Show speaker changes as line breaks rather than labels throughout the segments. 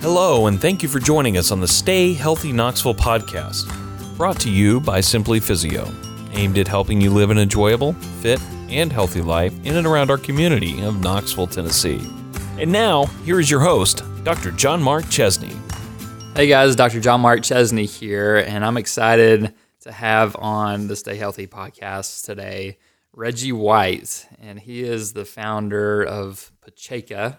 Hello, and thank you for joining us on the Stay Healthy Knoxville podcast, brought to you by Simply Physio, aimed at helping you live an enjoyable, fit, and healthy life in and around our community of Knoxville, Tennessee. And now, here is your host, Dr. John Mark Chesney.
Hey guys, Dr. John Mark Chesney here, and I'm excited to have on the Stay Healthy podcast today Reggie White, and he is the founder of Pacheca.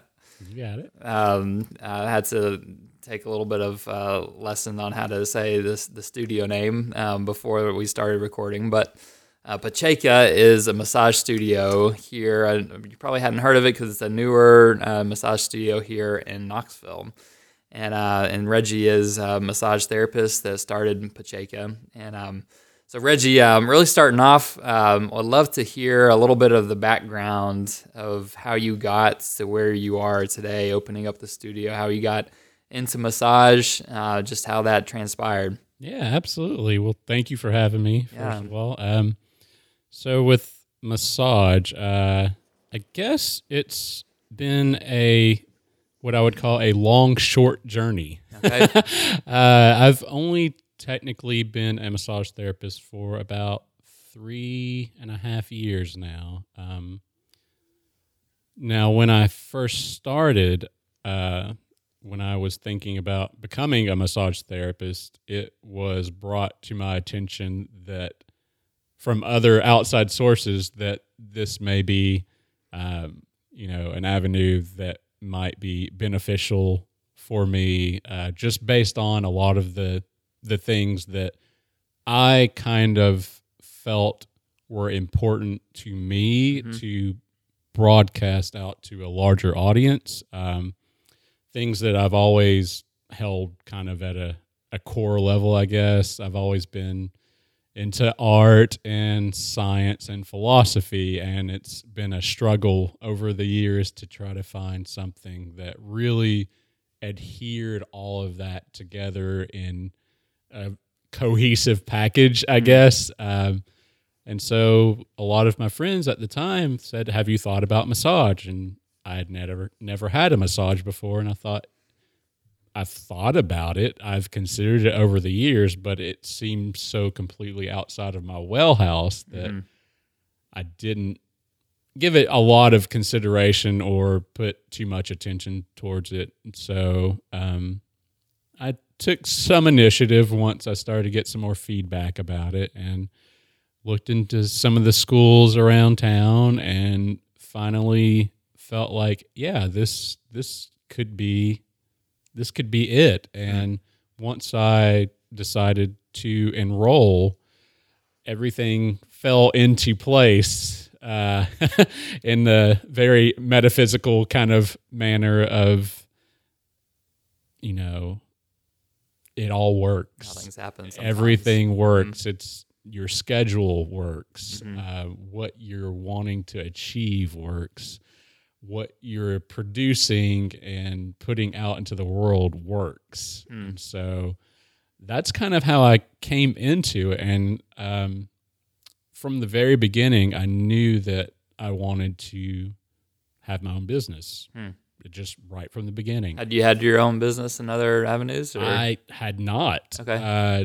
Got it.
Um, I had to take a little bit of uh, lesson on how to say this the studio name um, before we started recording, but uh, Pacheca is a massage studio here. You probably hadn't heard of it because it's a newer uh, massage studio here in Knoxville. And uh, and Reggie is a massage therapist that started Pacheca. And um, so Reggie, um, really starting off, um, I'd love to hear a little bit of the background of how you got to where you are today, opening up the studio, how you got into massage, uh, just how that transpired.
Yeah, absolutely. Well, thank you for having me. First
Yeah.
of all, um, so with massage, uh, I guess it's been a what I would call a long, short journey.
Okay.
uh, I've only technically been a massage therapist for about three and a half years now. Um, now, when I first started, uh, when I was thinking about becoming a massage therapist, it was brought to my attention that from other outside sources that this may be, um, you know, an avenue that might be beneficial for me, uh, just based on a lot of the the things that I kind of felt were important to me
Mhm.
to broadcast out to a larger audience. Um, things that I've always held kind of at a, a core level, I guess. I've always been into art and science and philosophy, and it's been a struggle over the years to try to find something that really adhered all of that together in a cohesive package, I guess. Um, and so a lot of my friends at the time said, "Have you thought about massage?" And I had never never had a massage before, and I thought I've thought about it. I've considered it over the years, but it seemed so completely outside of my wellhouse that
Mhm.
I didn't give it a lot of consideration or put too much attention towards it. So um, I took some initiative once I started to get some more feedback about it and looked into some of the schools around town and finally felt like, yeah, this this could be this could be it. And once I decided to enroll, everything fell into place uh, in the very metaphysical kind of manner of, you know, it all works.
things happen. sometimes.
Everything works. It's your schedule works.
Mhm.
Uh, what you're wanting to achieve works. What you're producing and putting out into the world works.
Hmm.
And so that's kind of how I came into it. And um, from the very beginning, I knew that I wanted to have my own business.
Hmm.
Just right from the beginning.
Had you had your own business in other avenues? Or?
I had not.
Okay.
Uh,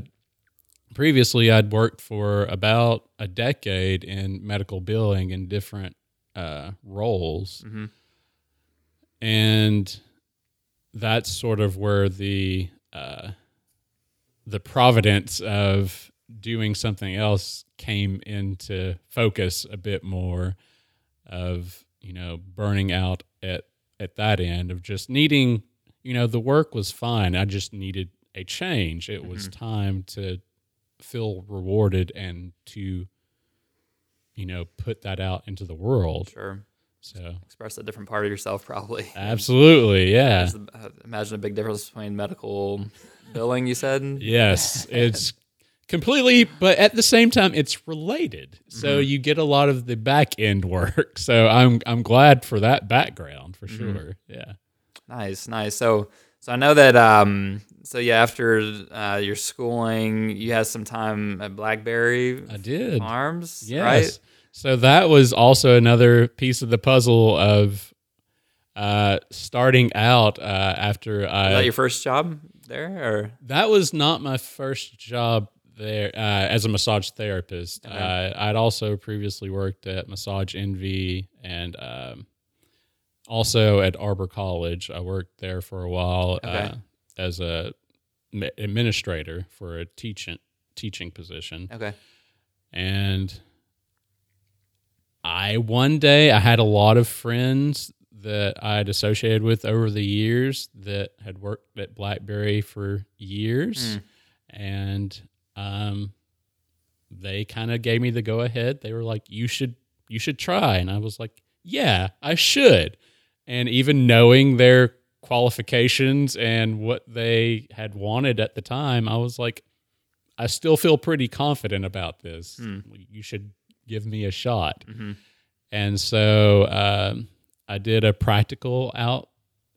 previously, I'd worked for about a decade in medical billing in different uh, roles,
Mhm.
and that's sort of where the uh, the providence of doing something else came into focus a bit more. Of you know burning out at at that end of just needing you know the work was fine i just needed a change it was time to feel rewarded and to you know put that out into the world
Sure.
so
Express a different part of yourself, probably.
absolutely yeah
uh, Imagine a big difference between medical billing, you said?
yes it's completely but at the same time it's related so you get a lot of the back end work so i'm i'm glad for that background for sure yeah
Nice, nice. So, so I know that. Um, so yeah, after uh, your schooling, you had some time at Blackberry
i did
Farms,
Yes.
right?
So that was also another piece of the puzzle of Uh, starting out uh, after I
Was that your first job there, or
That was not my first job there uh, as a massage therapist. Uh, I'd also previously worked at Massage Envy and um, also at Arbor College. I worked there for a while uh,
Okay.
as a administrator for a teaching teaching position.
okay?
And I one day I had a lot of friends that I'd associated with over the years that had worked at Blackberry for years, and um, they kind of gave me the go ahead. They were like, "You should, you should try," and I was like, "Yeah, I should." And even knowing their qualifications and what they had wanted at the time, I was like, I still feel pretty confident about this. You should give me a shot. And so um, I did a practical out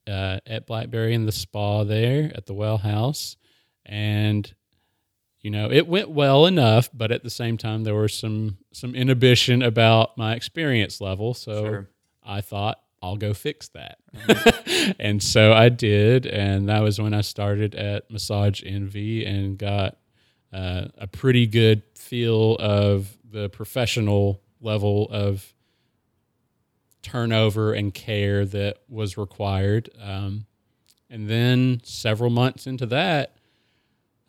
uh, at Blackberry in the spa there at the well house. And, you know, it went well enough, but at the same time, there was some, some inhibition about my experience level. So
Sure.
I thought, I'll go fix that. and so I did. And that was when I started at Massage Envy and got uh, a pretty good feel of the professional level of turnover and care that was required. Um, and then several months into that,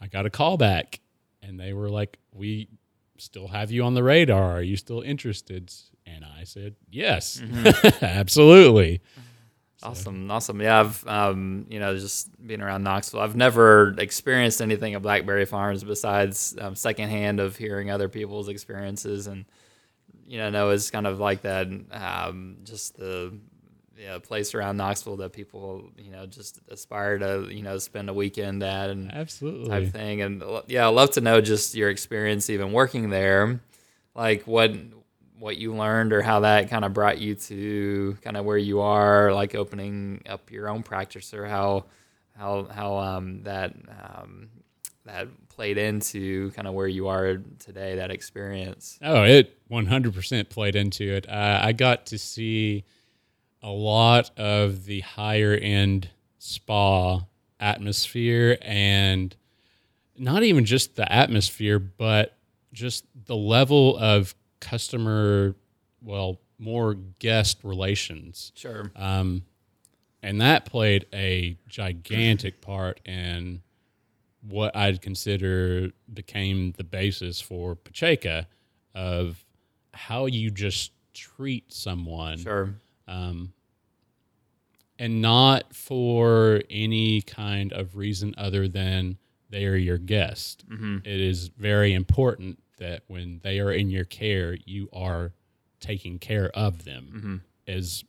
I got a call back and they were like, We still have you on the radar. Are you still interested? And I said, Yes, absolutely.
Awesome, awesome. Yeah, I've um, you know just being around Knoxville, I've never experienced anything at Blackberry Farms besides um, secondhand of hearing other people's experiences, and you know, know it's kind of like that. Um, just the yeah, place around Knoxville that people you know just aspire to you know spend a weekend at and
absolutely type
thing. And yeah, I'd love to know just your experience even working there, like what what you learned or how that kind of brought you to kind of where you are, like opening up your own practice, or how how how um, that um, that played into kind of where you are today. That experience.
Oh, it 100% played into it. Uh, I got to see a lot of the higher end spa atmosphere and not even just the atmosphere, but just the level of customer, well, more guest relations.
Sure.
Um, and that played a gigantic part in what I'd consider became the basis for Pacheca of how you just treat someone
Sure.
Um, and not for any kind of reason other than they are your guest. It is very important that when they are in your care, you are taking care of them. As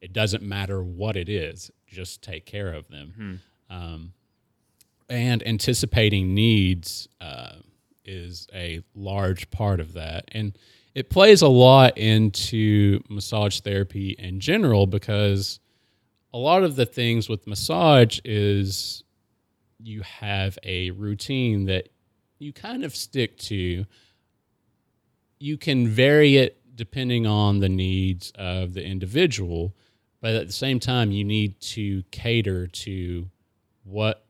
it doesn't matter what it is, just take care of them. Um, and anticipating needs uh, is a large part of that and it plays a lot into massage therapy in general because a lot of the things with massage is you have a routine that you kind of stick to you can vary it depending on the needs of the individual but at the same time you need to cater to what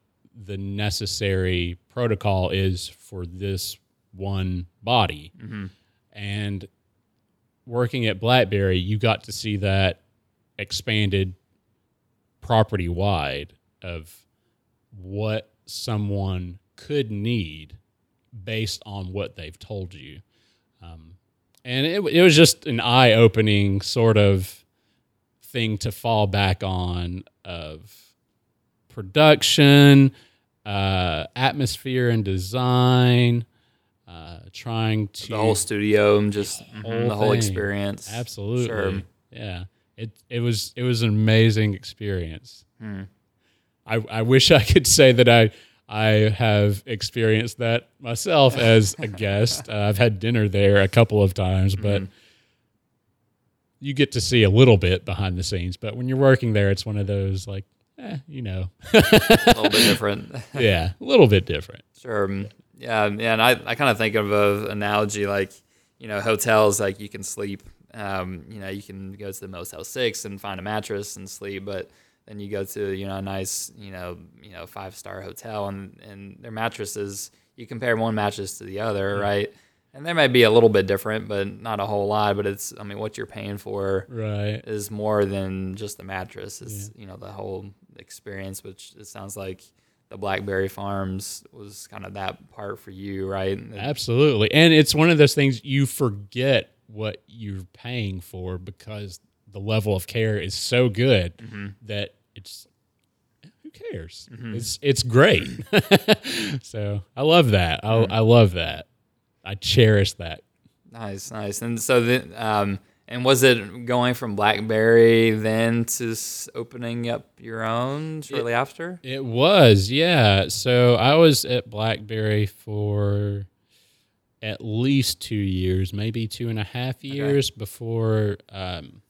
the necessary protocol is for this one body. Mm-hmm. And working at Blackberry, you got to see that expanded property wide of what someone could need based on what they've told you. Um, and it, it was just an eye opening sort of thing to fall back on of production, uh, atmosphere and design, uh, trying to
The whole studio and just mhm,
whole
the whole
experience.
Absolutely.
Absolutely.
Sure.
Yeah. It it was it was an amazing experience.
Hmm.
I I wish I could say that I I have experienced that myself as a guest. Uh, I've had dinner there a couple of times, but
Mm-hmm.
you get to see a little bit behind the scenes. But when you're working there, it's one of those like, eh, you know,
A little bit different.
yeah, a little bit different.
Sure. Um, Yeah, yeah, and I, I kind of think of an analogy like, you know, hotels like you can sleep um, you know, you can go to the Motel Six and find a mattress and sleep, but then you go to you know a nice you know you know five star hotel and and their mattresses you compare one mattress to the other,
Yeah.
right? And they might be a little bit different, but not a whole lot. But it's I mean, what you're paying for
Right.
is more than just the mattress. It's you know the whole experience, which it sounds like the Blackberry Farms was kind of that part for you, right?
Absolutely. And it's one of those things you forget what you're paying for because the level of care is so good mm-hmm. that it's who cares? Mm-hmm. It's it's great. so I love that. I, mm-hmm. I love that. I cherish that.
Nice, nice. And so then, um, and was it going from Blackberry then to opening up your own shortly after?
It was, yeah. So I was at Blackberry for at least two years, maybe two and a half years before um,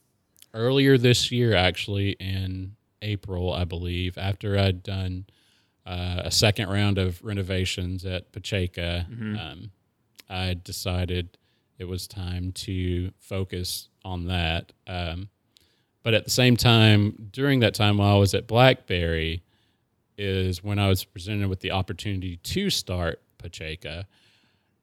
earlier this year, actually, in April, I believe, after I'd done uh, a second round of renovations at Pacheca, um, I decided it was time to focus on that. Um, but at the same time, during that time while I was at Blackberry, is when I was presented with the opportunity to start Pacheca.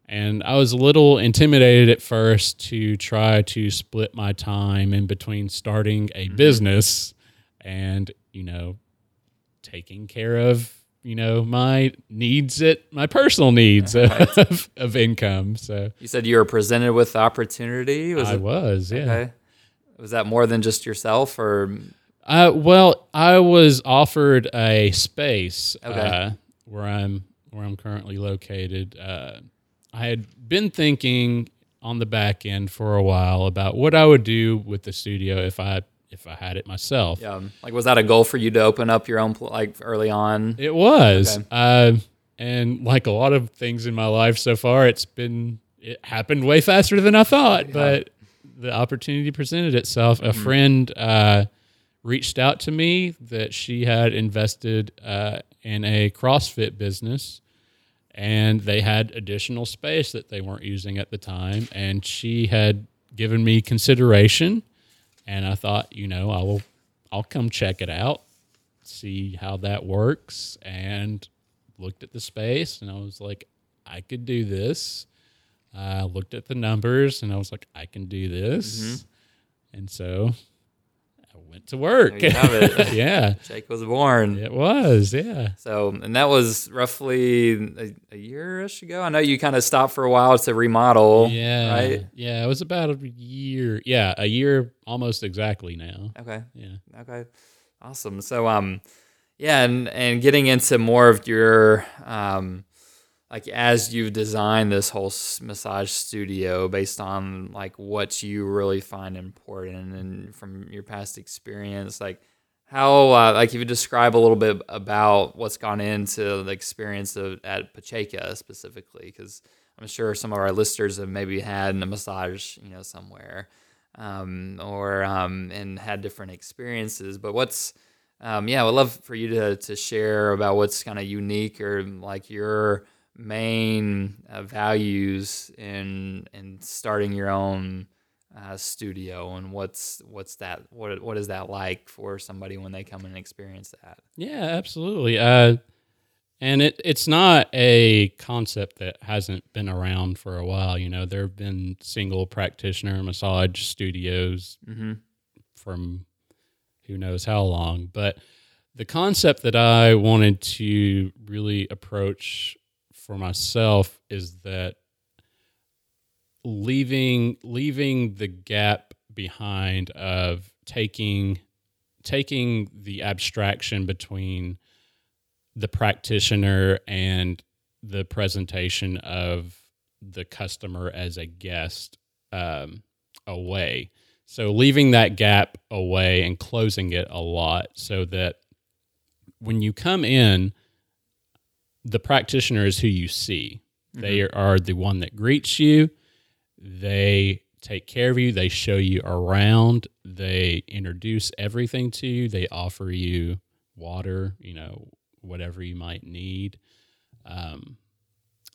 And I was a little intimidated at first to try to split my time in between starting a business and, you know, taking care of, you know, my needs it my personal needs of, of income. So
You said you were presented with the opportunity. Was
I
it
was, yeah.
okay? Was that more than just yourself, or
Uh, well, I was offered a space
Okay.
uh, where I'm where I'm currently located. Uh, I had been thinking on the back end for a while about what I would do with the studio if I if I had it myself.
yeah, like was that a goal for you to open up your own pl- like early on?
It was,
Okay.
uh, and like a lot of things in my life so far, it's been it happened way faster than I thought. But the opportunity presented itself. A friend uh, reached out to me that she had invested uh, in a CrossFit business, and they had additional space that they weren't using at the time, and she had given me consideration, and I thought, you know, I will, I'll come check it out see how that works and looked at the space and I was like, I could do this. I looked at the numbers and I was like, I can do this. Mm-hmm. And so went to work.
There you have it.
yeah,
Jake was born.
it was. Yeah.
So, and that was roughly a, a year-ish ago. I know you kind of stopped for a while to remodel.
Yeah.
Right.
Yeah. It was about a year. Yeah. A year almost exactly now.
Okay.
Yeah.
Okay. Awesome. So um yeah, and and getting into more of your um like as you've designed this whole massage studio based on like what you really find important and from your past experience like how uh, like if you describe a little bit about what's gone into the experience of at Pacheca specifically because I'm sure some of our listeners have maybe had a massage you know somewhere um, or um, and had different experiences. But what's um, yeah, I would love for you to to share about what's kind of unique or like your main uh, values in in starting your own uh, studio and what's what's that what what is that like for somebody when they come and experience that?
Yeah, absolutely. Uh, and it it's not a concept that hasn't been around for a while. You know, there have been single practitioner massage studios
Mm-hmm.
from who knows how long, but the concept that I wanted to really approach for myself is that leaving leaving the gap behind of taking taking the abstraction between the practitioner and the presentation of the customer as a guest um, away. So leaving that gap away and closing it a lot so that when you come in, the practitioner is who you see. They are the one that greets you. They take care of you. They show you around. They introduce everything to you. They offer you water, you know, whatever you might need. Um,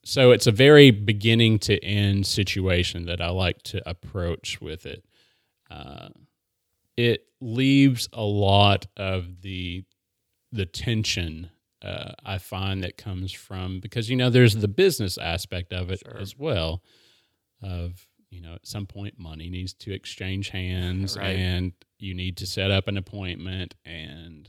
so it's a very beginning to end situation that I like to approach with it. uh, it leaves a lot of the the tension uh, I find that comes from because you know there's the business aspect of it
Sure.
as well. Of you know, at some point, money needs to exchange hands,
Right.
and you need to set up an appointment, and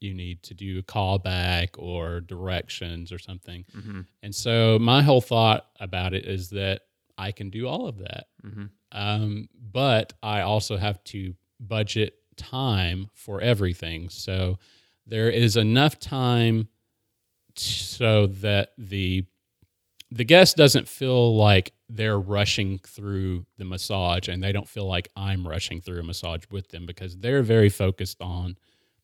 you need to do a callback or directions or something.
Mm-hmm.
And so my whole thought about it is that I can do all of that.
Mm-hmm.
Um, but I also have to budget time for everything. So there is enough time so that the the guest doesn't feel like they're rushing through the massage and they don't feel like I'm rushing through a massage with them because they're very focused on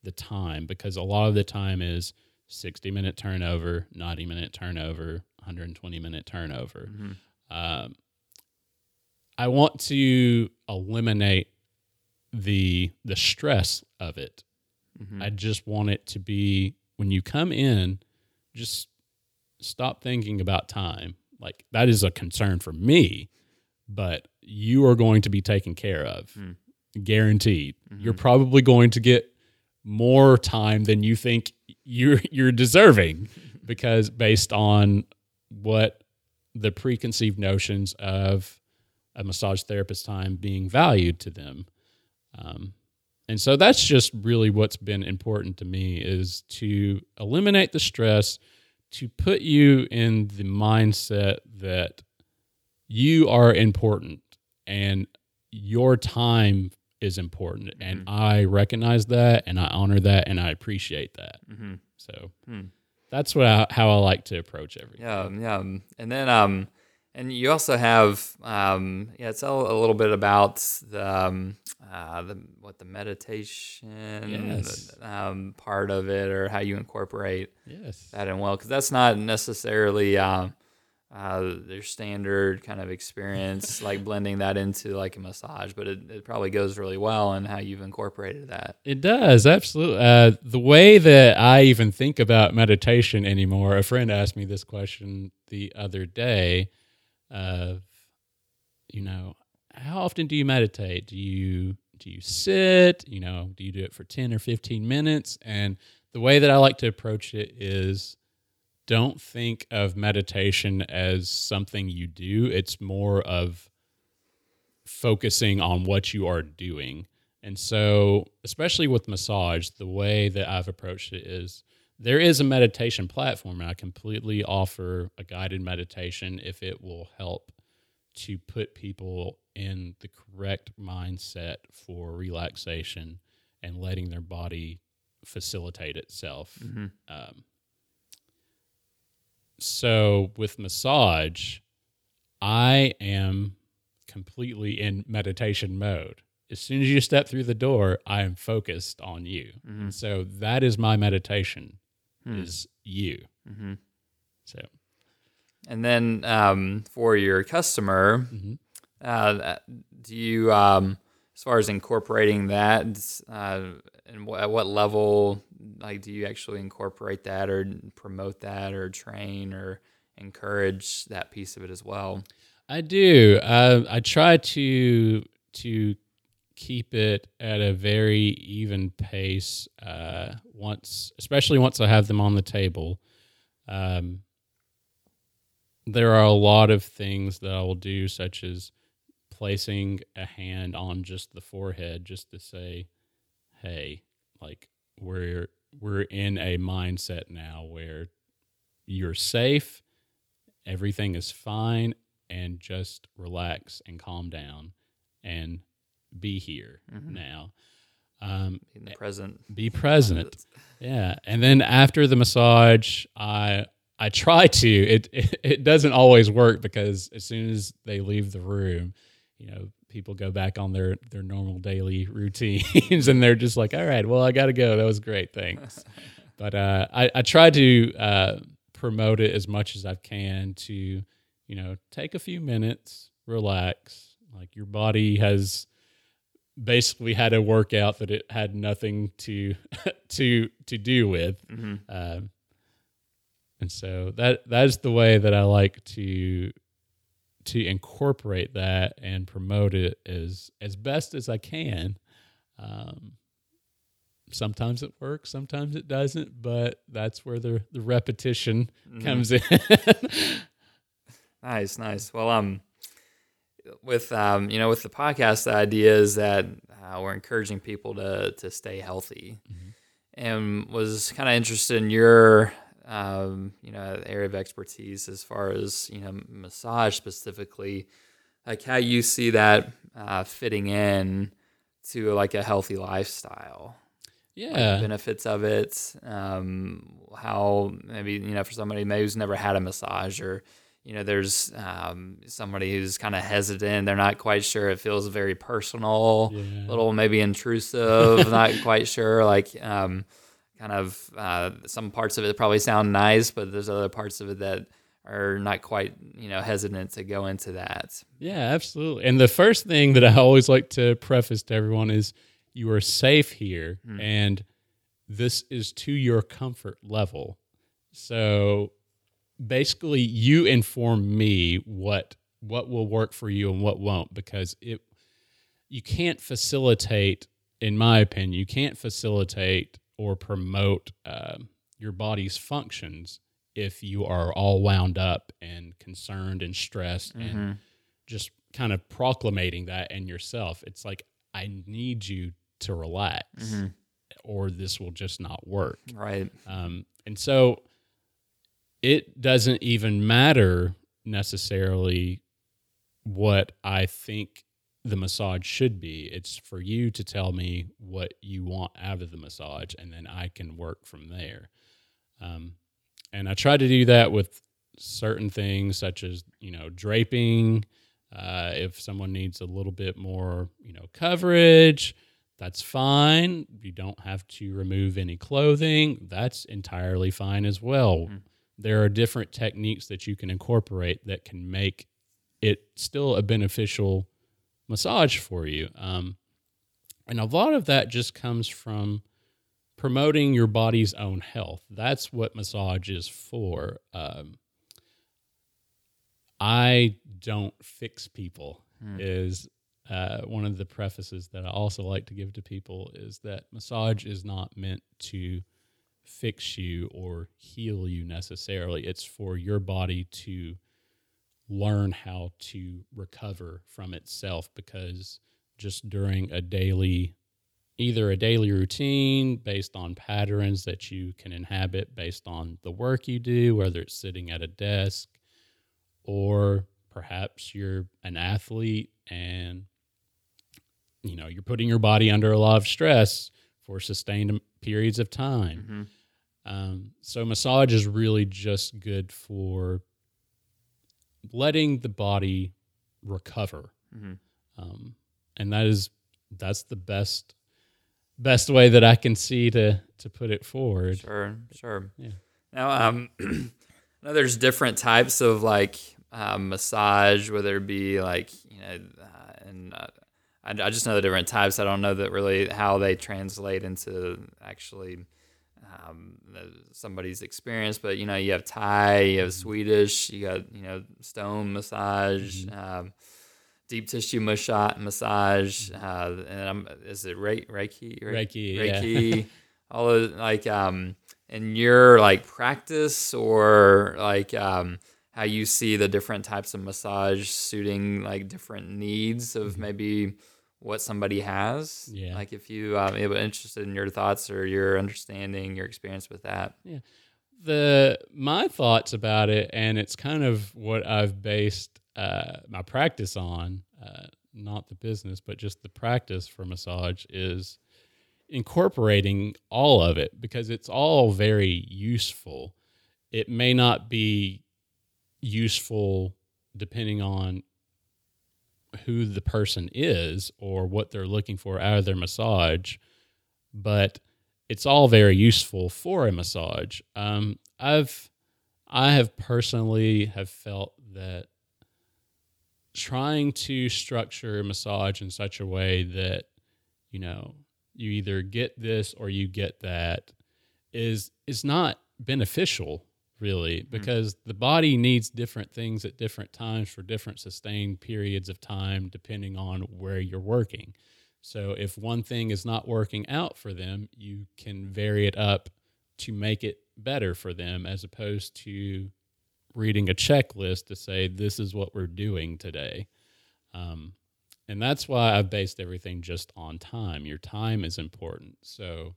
the time because a lot of the time is 60 minute turnover, 90 minute turnover, 120 minute turnover.
Mm-hmm.
Um, I want to eliminate the the stress of it.
Mm-hmm.
I just want it to be when you come in, just stop thinking about time. Like that is a concern for me, but you are going to be taken care of,
Hmm.
guaranteed.
Mm-hmm.
You're probably going to get more time than you think you're you're deserving because based on what the preconceived notions of a massage therapist time being valued to them. Um, and so that's just really what's been important to me is to eliminate the stress, to put you in the mindset that you are important and your time is important. And I recognize that and I honor that and I appreciate that.
Mm-hmm.
So
Hmm.
that's what I, how I like to approach everything.
Yeah, yeah, and then um, and you also have um, yeah, tell a little bit about the um, uh, the what the meditation
Yes.
um part of it, or how you incorporate
Yes.
that in well, because that's not necessarily uh, uh, their standard kind of experience, like blending that into like a massage, but it, it probably goes really well in how you've incorporated that.
It does absolutely. Uh, the way that I even think about meditation anymore, a friend asked me this question the other day. Of, you know, how often do you meditate? Do you do you sit? You know, do you do it for ten or fifteen minutes? And the way that I like to approach it is, don't think of meditation as something you do. It's more of focusing on what you are doing. And so, especially with massage, the way that I've approached it is there is a meditation platform, and I completely offer a guided meditation if it will help to put people in the correct mindset for relaxation and letting their body facilitate itself.
Mm-hmm.
Um, so with massage, I am completely in meditation mode. As soon as you step through the door, I am focused on you.
Mm-hmm.
So that is my meditation
Hmm.
is you.
Mm-hmm.
So
And then um, for your customer,
mhm.
uh, do you, um, as far as incorporating that, uh, and wh- at what level, like, do you actually incorporate that or promote that or train or encourage that piece of it as well?
I do. Uh, I try to to keep it at a very even pace. Uh, once, especially once I have them on the table, um, there are a lot of things that I will do, such as placing a hand on just the forehead, just to say, "Hey, like we're we're in a mindset now where you're safe, everything is fine, and just relax and calm down and be here
Mhm.
now. Um,
present.
be present. Yeah, and then after the massage, I I try to. It, it it doesn't always work because as soon as they leave the room, you know, people go back on their their normal daily routines, and they're just like, "All right, well, I got to go. That was great, thanks." but uh, I I try to uh, promote it as much as I can to, you know, take a few minutes, relax. Like your body has basically had a workout that it had nothing to to to do with
hmm
um, and so that that is the way that I like to to incorporate that and promote it as as best as I can. Um, sometimes it works, sometimes it doesn't, but that's where the the repetition
Mm-hmm.
comes in.
Nice, nice. Well, um, with um, you know, with the podcast, the idea is that uh, we're encouraging people to to stay healthy, and was kind of interested in your um, you know, area of expertise as far as you know, massage specifically, like how you see that uh, fitting in to like a healthy lifestyle. Like,
yeah,
benefits of it. Um, how maybe you know for somebody maybe who's never had a massage or you know there's um, somebody who's kind of hesitant. They're not quite sure. It feels very personal,
Yeah.
a little maybe intrusive. not quite sure. Like um, kind of uh, some parts of it probably sound nice, but there's other parts of it that are not quite you know hesitant to go into that.
Yeah, absolutely. And the first thing that I always like to preface to everyone is you are safe here and this is to your comfort level. So basically you inform me what what will work for you and what won't because it you can't facilitate in my opinion you can't facilitate or promote um, your body's functions if you are all wound up and concerned and stressed and just kind of proclamating that in yourself. It's like, I need you to relax or this will just not work.
Right.
Um, and so it doesn't even matter necessarily what I think the massage should be. It's for you to tell me what you want out of the massage, and then I can work from there. Um, and I try to do that with certain things such as you know draping. Uh, if someone needs a little bit more, you know, coverage, that's fine. You don't have to remove any clothing. That's entirely fine as well. There are different techniques that you can incorporate that can make it still a beneficial massage for you. Um, and a lot of that just comes from promoting your body's own health. That's what massage is for. Um, I don't fix people is uh, one of the prefaces that I also like to give to people is that massage is not meant to fix you or heal you necessarily. It's for your body to learn how to recover from itself because just during a daily either a daily routine based on patterns that you can inhabit based on the work you do whether it's sitting at a desk or perhaps you're an athlete and you know you're putting your body under a lot of stress for sustained periods of time mm-hmm. Um, so massage is really just good for letting the body recover um, and that is that's the best best way that i can see to to put it forward
Sure, sure.
Yeah.
Now, um, I know there's different types of like um, massage, whether it be like you know, uh, and uh, I, I just know the different types. I don't know that really how they translate into actually um, somebody's experience. But you know, you have Thai, you have Swedish, you got you know stone massage. Um, Deep tissue massage, massage, uh, and I'm, is it Reiki? Reiki,
Reiki, yeah.
All of like um in your like practice or like um how you see the different types of massage suiting like different needs of maybe what somebody has
Yeah.
like if you um if interested in your thoughts or your understanding your experience with that Yeah.
the my thoughts about it, and it's kind of what I've based uh, my practice on, uh, not the business, but just the practice for massage is incorporating all of it because it's all very useful. It may not be useful depending on who the person is or what they're looking for out of their massage, but it's all very useful for a massage. Um, I've I have personally have felt that trying to structure a massage in such a way that you know you either get this or you get that is is not beneficial really, because the body needs different things at different times for different sustained periods of time, depending on where you're working. So if one thing is not working out for them, you can vary it up to make it better for them as opposed to reading a checklist to say, this is what we're doing today. Um, and that's why I've based everything just on time. Your time is important. So,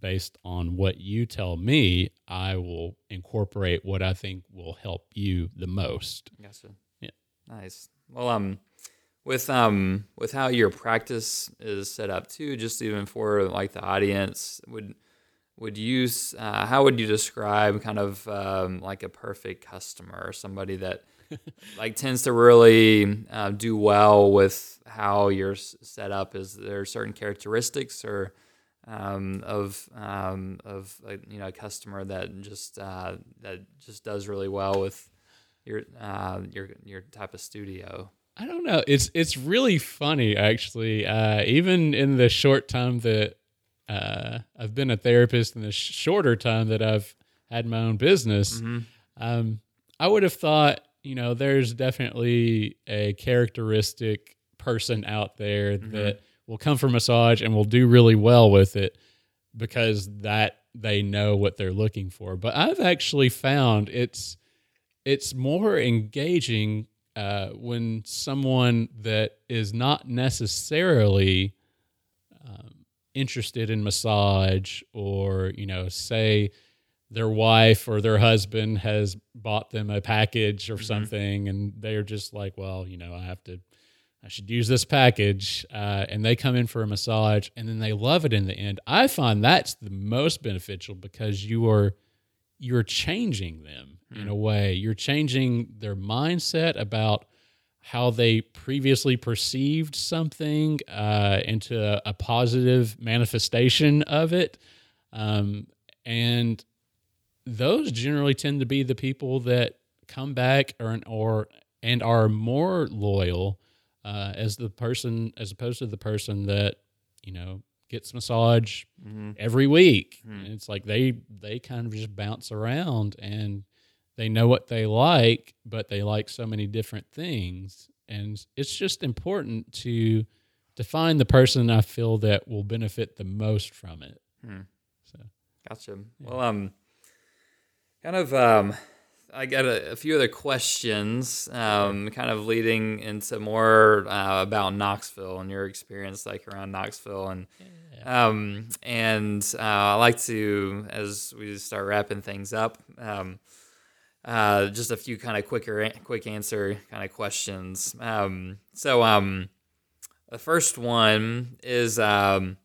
based on what you tell me, I will incorporate what I think will help you the most.
Gotcha.
Yeah.
Nice. Well, um, with um, with how your practice is set up too, just even for like the audience, would would you uh, how would you describe kind of um, like a perfect customer or somebody that like tends to really uh, do well with how you're set up? Is there certain characteristics or um, of um, of like, you know a customer that just uh, that just does really well with your uh, your your type of studio?
I don't know. It's it's really funny actually. Uh, even in the short time that uh, I've been a therapist, and the sh- shorter time that I've had my own business, um, I would have thought, you know, there's definitely a characteristic person out there that will come for massage and will do really well with it because that they know what they're looking for. But I've actually found it's it's more engaging uh, when someone that is not necessarily um, interested in massage or you know say their wife or their husband has bought them a package or something and they're just like well you know i have to i should use this package uh, and they come in for a massage and then they love it in the end i find that's the most beneficial because you are you're changing them in a way. You're changing their mindset about how they previously perceived something uh, into a, a positive manifestation of it. Um, and those generally tend to be the people that come back or, or and are more loyal uh, as the person as opposed to the person that you know gets massage every week. And it's like they they kind of just bounce around and they know what they like, but they like so many different things. And it's just important to to find the person I feel that will benefit the most from it. So
Gotcha. Well, um, kind of, um, I got a, a few other questions, um, kind of leading into more uh, about Knoxville and your experience, like around Knoxville, and um, and uh, I like to, as we start wrapping things up, um, uh, just a few kind of quicker, quick answer kind of questions. Um, so, um, the first one is um,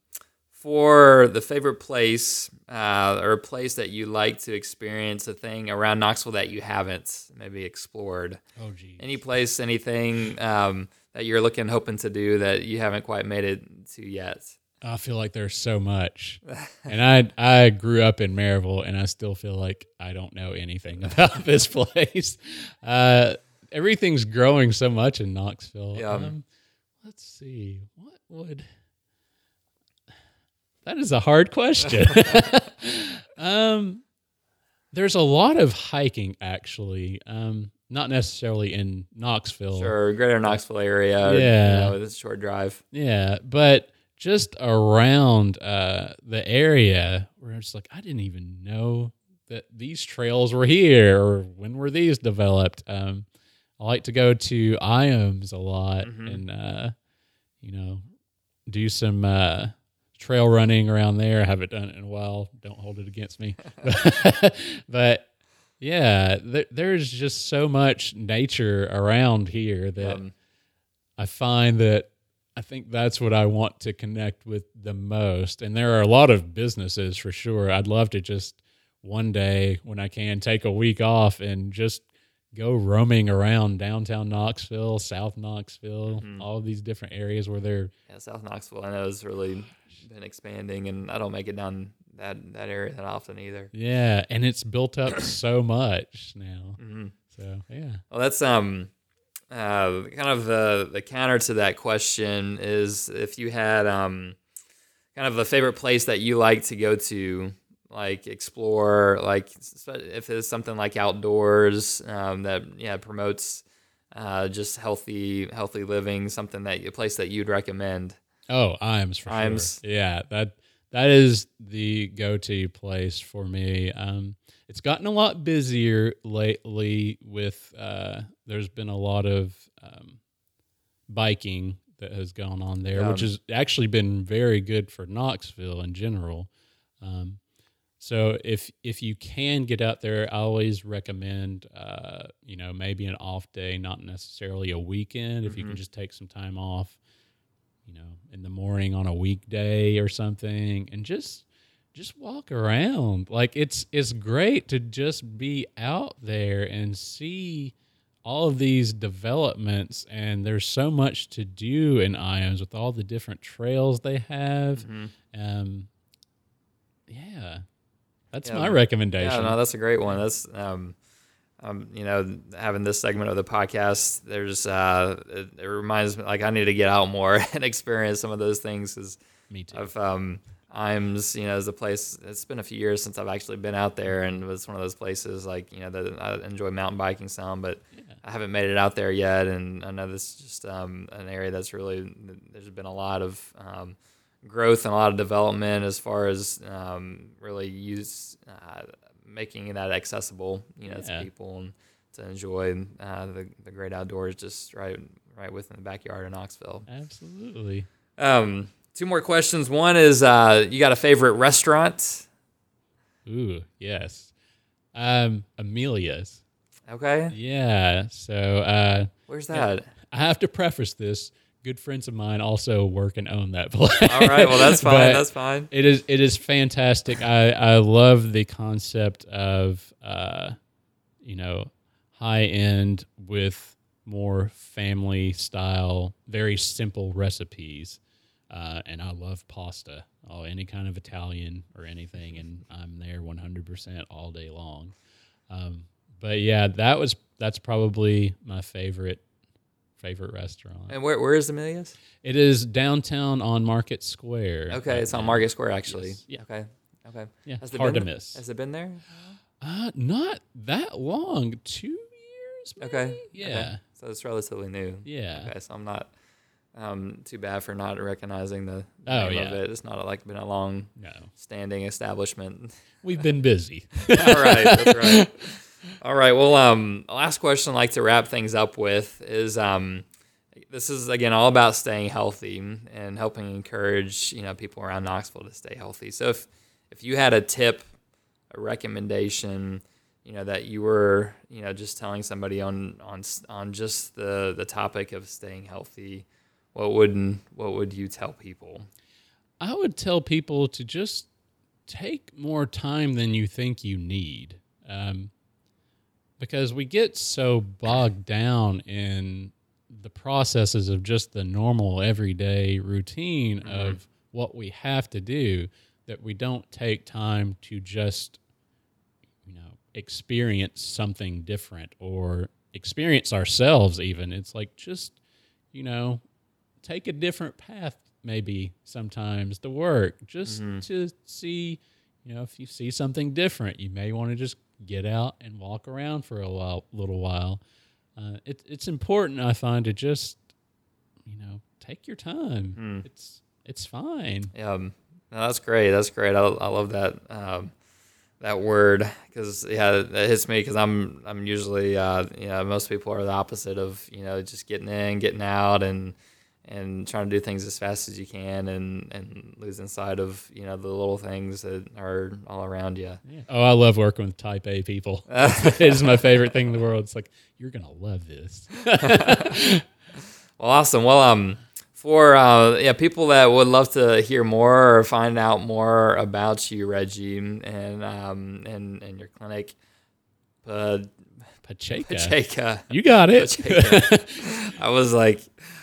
for the favorite place uh, or a place that you like to experience a thing around Knoxville that you haven't maybe explored.
oh geez.
Any place, anything um, that you're looking, hoping to do that you haven't quite made it to yet.
I feel like there's so much. and I I grew up in Maryville and I still feel like I don't know anything about this place. Uh, everything's growing so much in Knoxville.
Yeah.
Um, let's see. What would That is a hard question. um there's a lot of hiking actually. Um not necessarily in Knoxville.
Sure, greater Knoxville area.
Yeah.
You know, it's a short drive.
Yeah, but just around uh, the area where it's like I didn't even know that these trails were here or when were these developed. Um, I like to go to Ijams a lot and uh, you know do some uh, trail running around there. I haven't done it in a while. Don't hold it against me, but. Yeah, there, there's just so much nature around here that
Um,
I find that I think that's what I want to connect with the most. And there are a lot of businesses for sure. I'd love to just one day when I can take a week off and just go roaming around downtown Knoxville, South Knoxville, all of these different areas where they're
yeah, South Knoxville, I know, has really been expanding, and I don't make it down that that area that often either.
yeah, and it's built up so much now. So yeah.
Well, that's um, uh, kind of the the counter to that question is if you had um, kind of a favorite place that you like to go to, like explore like if it's something like outdoors um, that yeah promotes uh, just healthy healthy living, something that a place that you'd recommend.
Oh, Ijams for
Ijams.
sure. Yeah, that that is the go-to place for me. Um, it's gotten a lot busier lately. With uh, there's been a lot of um, biking that has gone on there, which has actually been very good for Knoxville in general. Um, so if if you can get out there, I always recommend uh, you know maybe an off day, not necessarily a weekend. If you can
Mhm.
just take some time off, you know, in the morning on a weekday or something, and just just walk around. Like it's it's great to just be out there and see all of these developments and there's so much to do in Ijams with all the different trails they have.
Mhm.
Um yeah. That's
Yeah.
my recommendation.
Yeah, no, that's a great one. That's um, um, you know, having this segment of the podcast, there's uh, it, it reminds me like I need to get out more and experience some of those things because
Me too.
I've um, Ijams, you know, is a place. It's been a few years since I've actually been out there, and it was one of those places like you know that I enjoy mountain biking some, but
Yeah.
I haven't made it out there yet. And I know this is just um, an area that's really there's been a lot of um, growth and a lot of development as far as um, really use uh, making that accessible, you know,
Yeah.
to people and to enjoy uh, the the great outdoors just right right within the backyard of Knoxville.
Absolutely.
Um, two more questions. One is, uh, you got a favorite restaurant?
Ooh, yes. Um Amelia's.
Okay,
Yeah. So uh
where's
Yeah.
that?
I have to preface this. Good friends of mine also work and own that place.
All right, well that's fine. That's fine.
it is it is fantastic. I I love the concept of uh, you know, high end with more family style, very simple recipes. Uh, and I love pasta, oh, any kind of Italian or anything, and I'm there 100% all day long. Um, but yeah, that was that's probably my favorite favorite restaurant.
And where where is Amelia's?
It is downtown on Market Square.
Okay,
right
it's on. Market Square actually.
Yes. Yeah.
Okay. Okay.
Yeah,
Has it
hard to
been,
miss.
Has it been there?
Uh, not that long. Two years. Maybe?
Okay.
Yeah.
Okay. So it's relatively new.
Yeah.
Okay, so I'm not um, too bad for not recognizing the
Oh,
name
yeah.
of it. It's not like been a long
No,
standing establishment.
we've been busy.
All right, that's right. All right. Well, um, last question I'd like to wrap things up with is um, this is again all about staying healthy and helping encourage you know people around Knoxville to stay healthy. So if if you had a tip, a recommendation, you know that you were you know just telling somebody on on on just the the topic of staying healthy, what would what would you tell people?
I would tell people to just take more time than you think you need. Um, because we get so bogged down in the processes of just the normal everyday routine mm-hmm. of what we have to do that we don't take time to just you know experience something different or experience ourselves even. It's like just you know take a different path maybe sometimes to work just mm-hmm. to see you know if you see something different you may want to just get out and walk around for a while, little while uh, it, it's important i find to just you know take your time it's it's fine
Um, no, that's great. That's great. I, I love that um, that word because yeah, that hits me because I'm I'm usually uh, you know most people are the opposite of you know just getting in, getting out, and and trying to do things as fast as you can, and and losing sight of you know the little things that are all around you.
oh i love working with type a people it is my favorite thing in the world it's like you're gonna love this
Well, awesome. Well, um, for uh, yeah, people that would love to hear more or find out more about you, Reggie, and um, and and your clinic, uh,
Pacheco.
Pacheca.
You got it.
Pacheca. I was like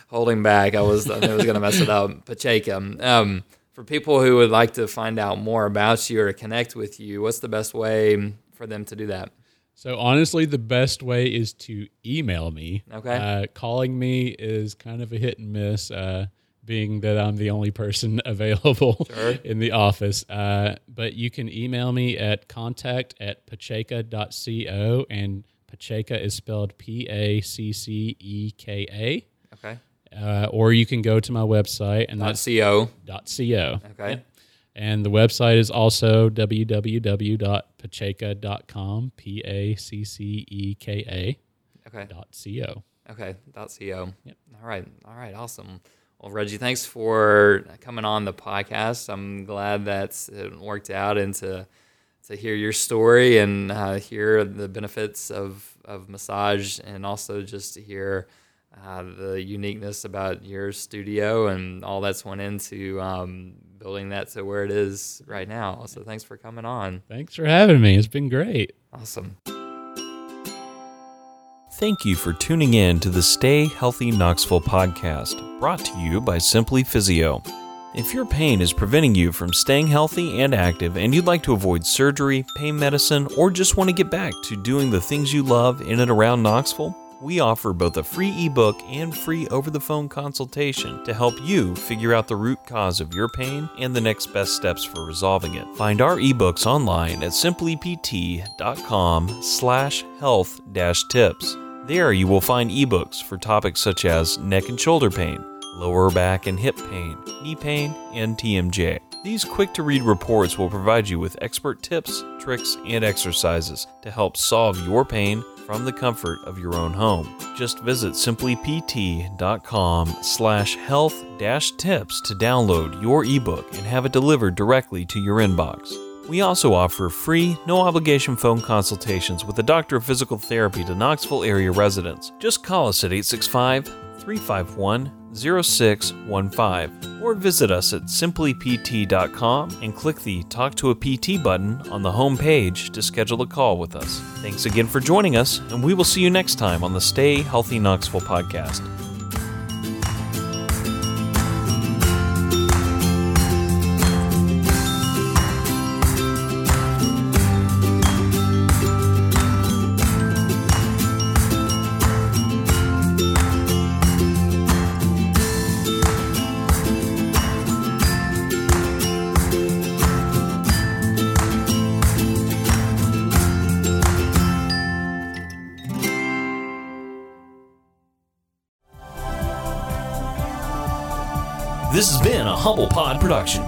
holding back. I was I was gonna mess it up. Pacheca. Um, for people who would like to find out more about you or to connect with you, what's the best way for them to do that?
So honestly, the best way is to email me.
Okay.
Uh, calling me is kind of a hit and miss. Uh, being that I'm the only person available
Sure.
in the office. Uh, but you can email me at contact at pacheca.co, and Pacheca is spelled P A C C E K A.
Okay.
Uh, or you can go to my website, and
Dot
that's
co.
.co.
Okay.
And the website is also www.pacheca.com, P A C C E K A
Okay.
dot C-O.
Okay. Dot co.
Yep.
All right. All right. Awesome. Well, Reggie, thanks for coming on the podcast. I'm glad that it worked out and to to hear your story and uh, hear the benefits of of massage and also just to hear uh, the uniqueness about your studio and all that's went into um, building that to where it is right now. So thanks for coming on.
Thanks for having me. It's been great.
Awesome.
Thank you for tuning in to the Stay Healthy Knoxville podcast, brought to you by Simply Physio. If your pain is preventing you from staying healthy and active, and you'd like to avoid surgery, pain medicine, or just want to get back to doing the things you love in and around Knoxville, we offer both a free ebook and free over the phone consultation to help you figure out the root cause of your pain and the next best steps for resolving it. Find our ebooks online at simplypt.com slash health dash tips. There you will find ebooks for topics such as neck and shoulder pain, lower back and hip pain, knee pain, and TMJ. These quick to read reports will provide you with expert tips, tricks, and exercises to help solve your pain from the comfort of your own home. Just visit simplypt.com slash health dash tips to download your ebook and have it delivered directly to your inbox. We also offer free, no obligation phone consultations with a doctor of physical therapy to Knoxville area residents. Just call us at 865 351 0615 or visit us at simplypt.com and click the Talk to a PT button on the home page to schedule a call with us. Thanks again for joining us, and we will see you next time on the Stay Healthy Knoxville podcast. Humble Pod production.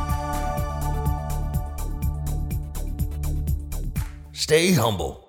Stay humble.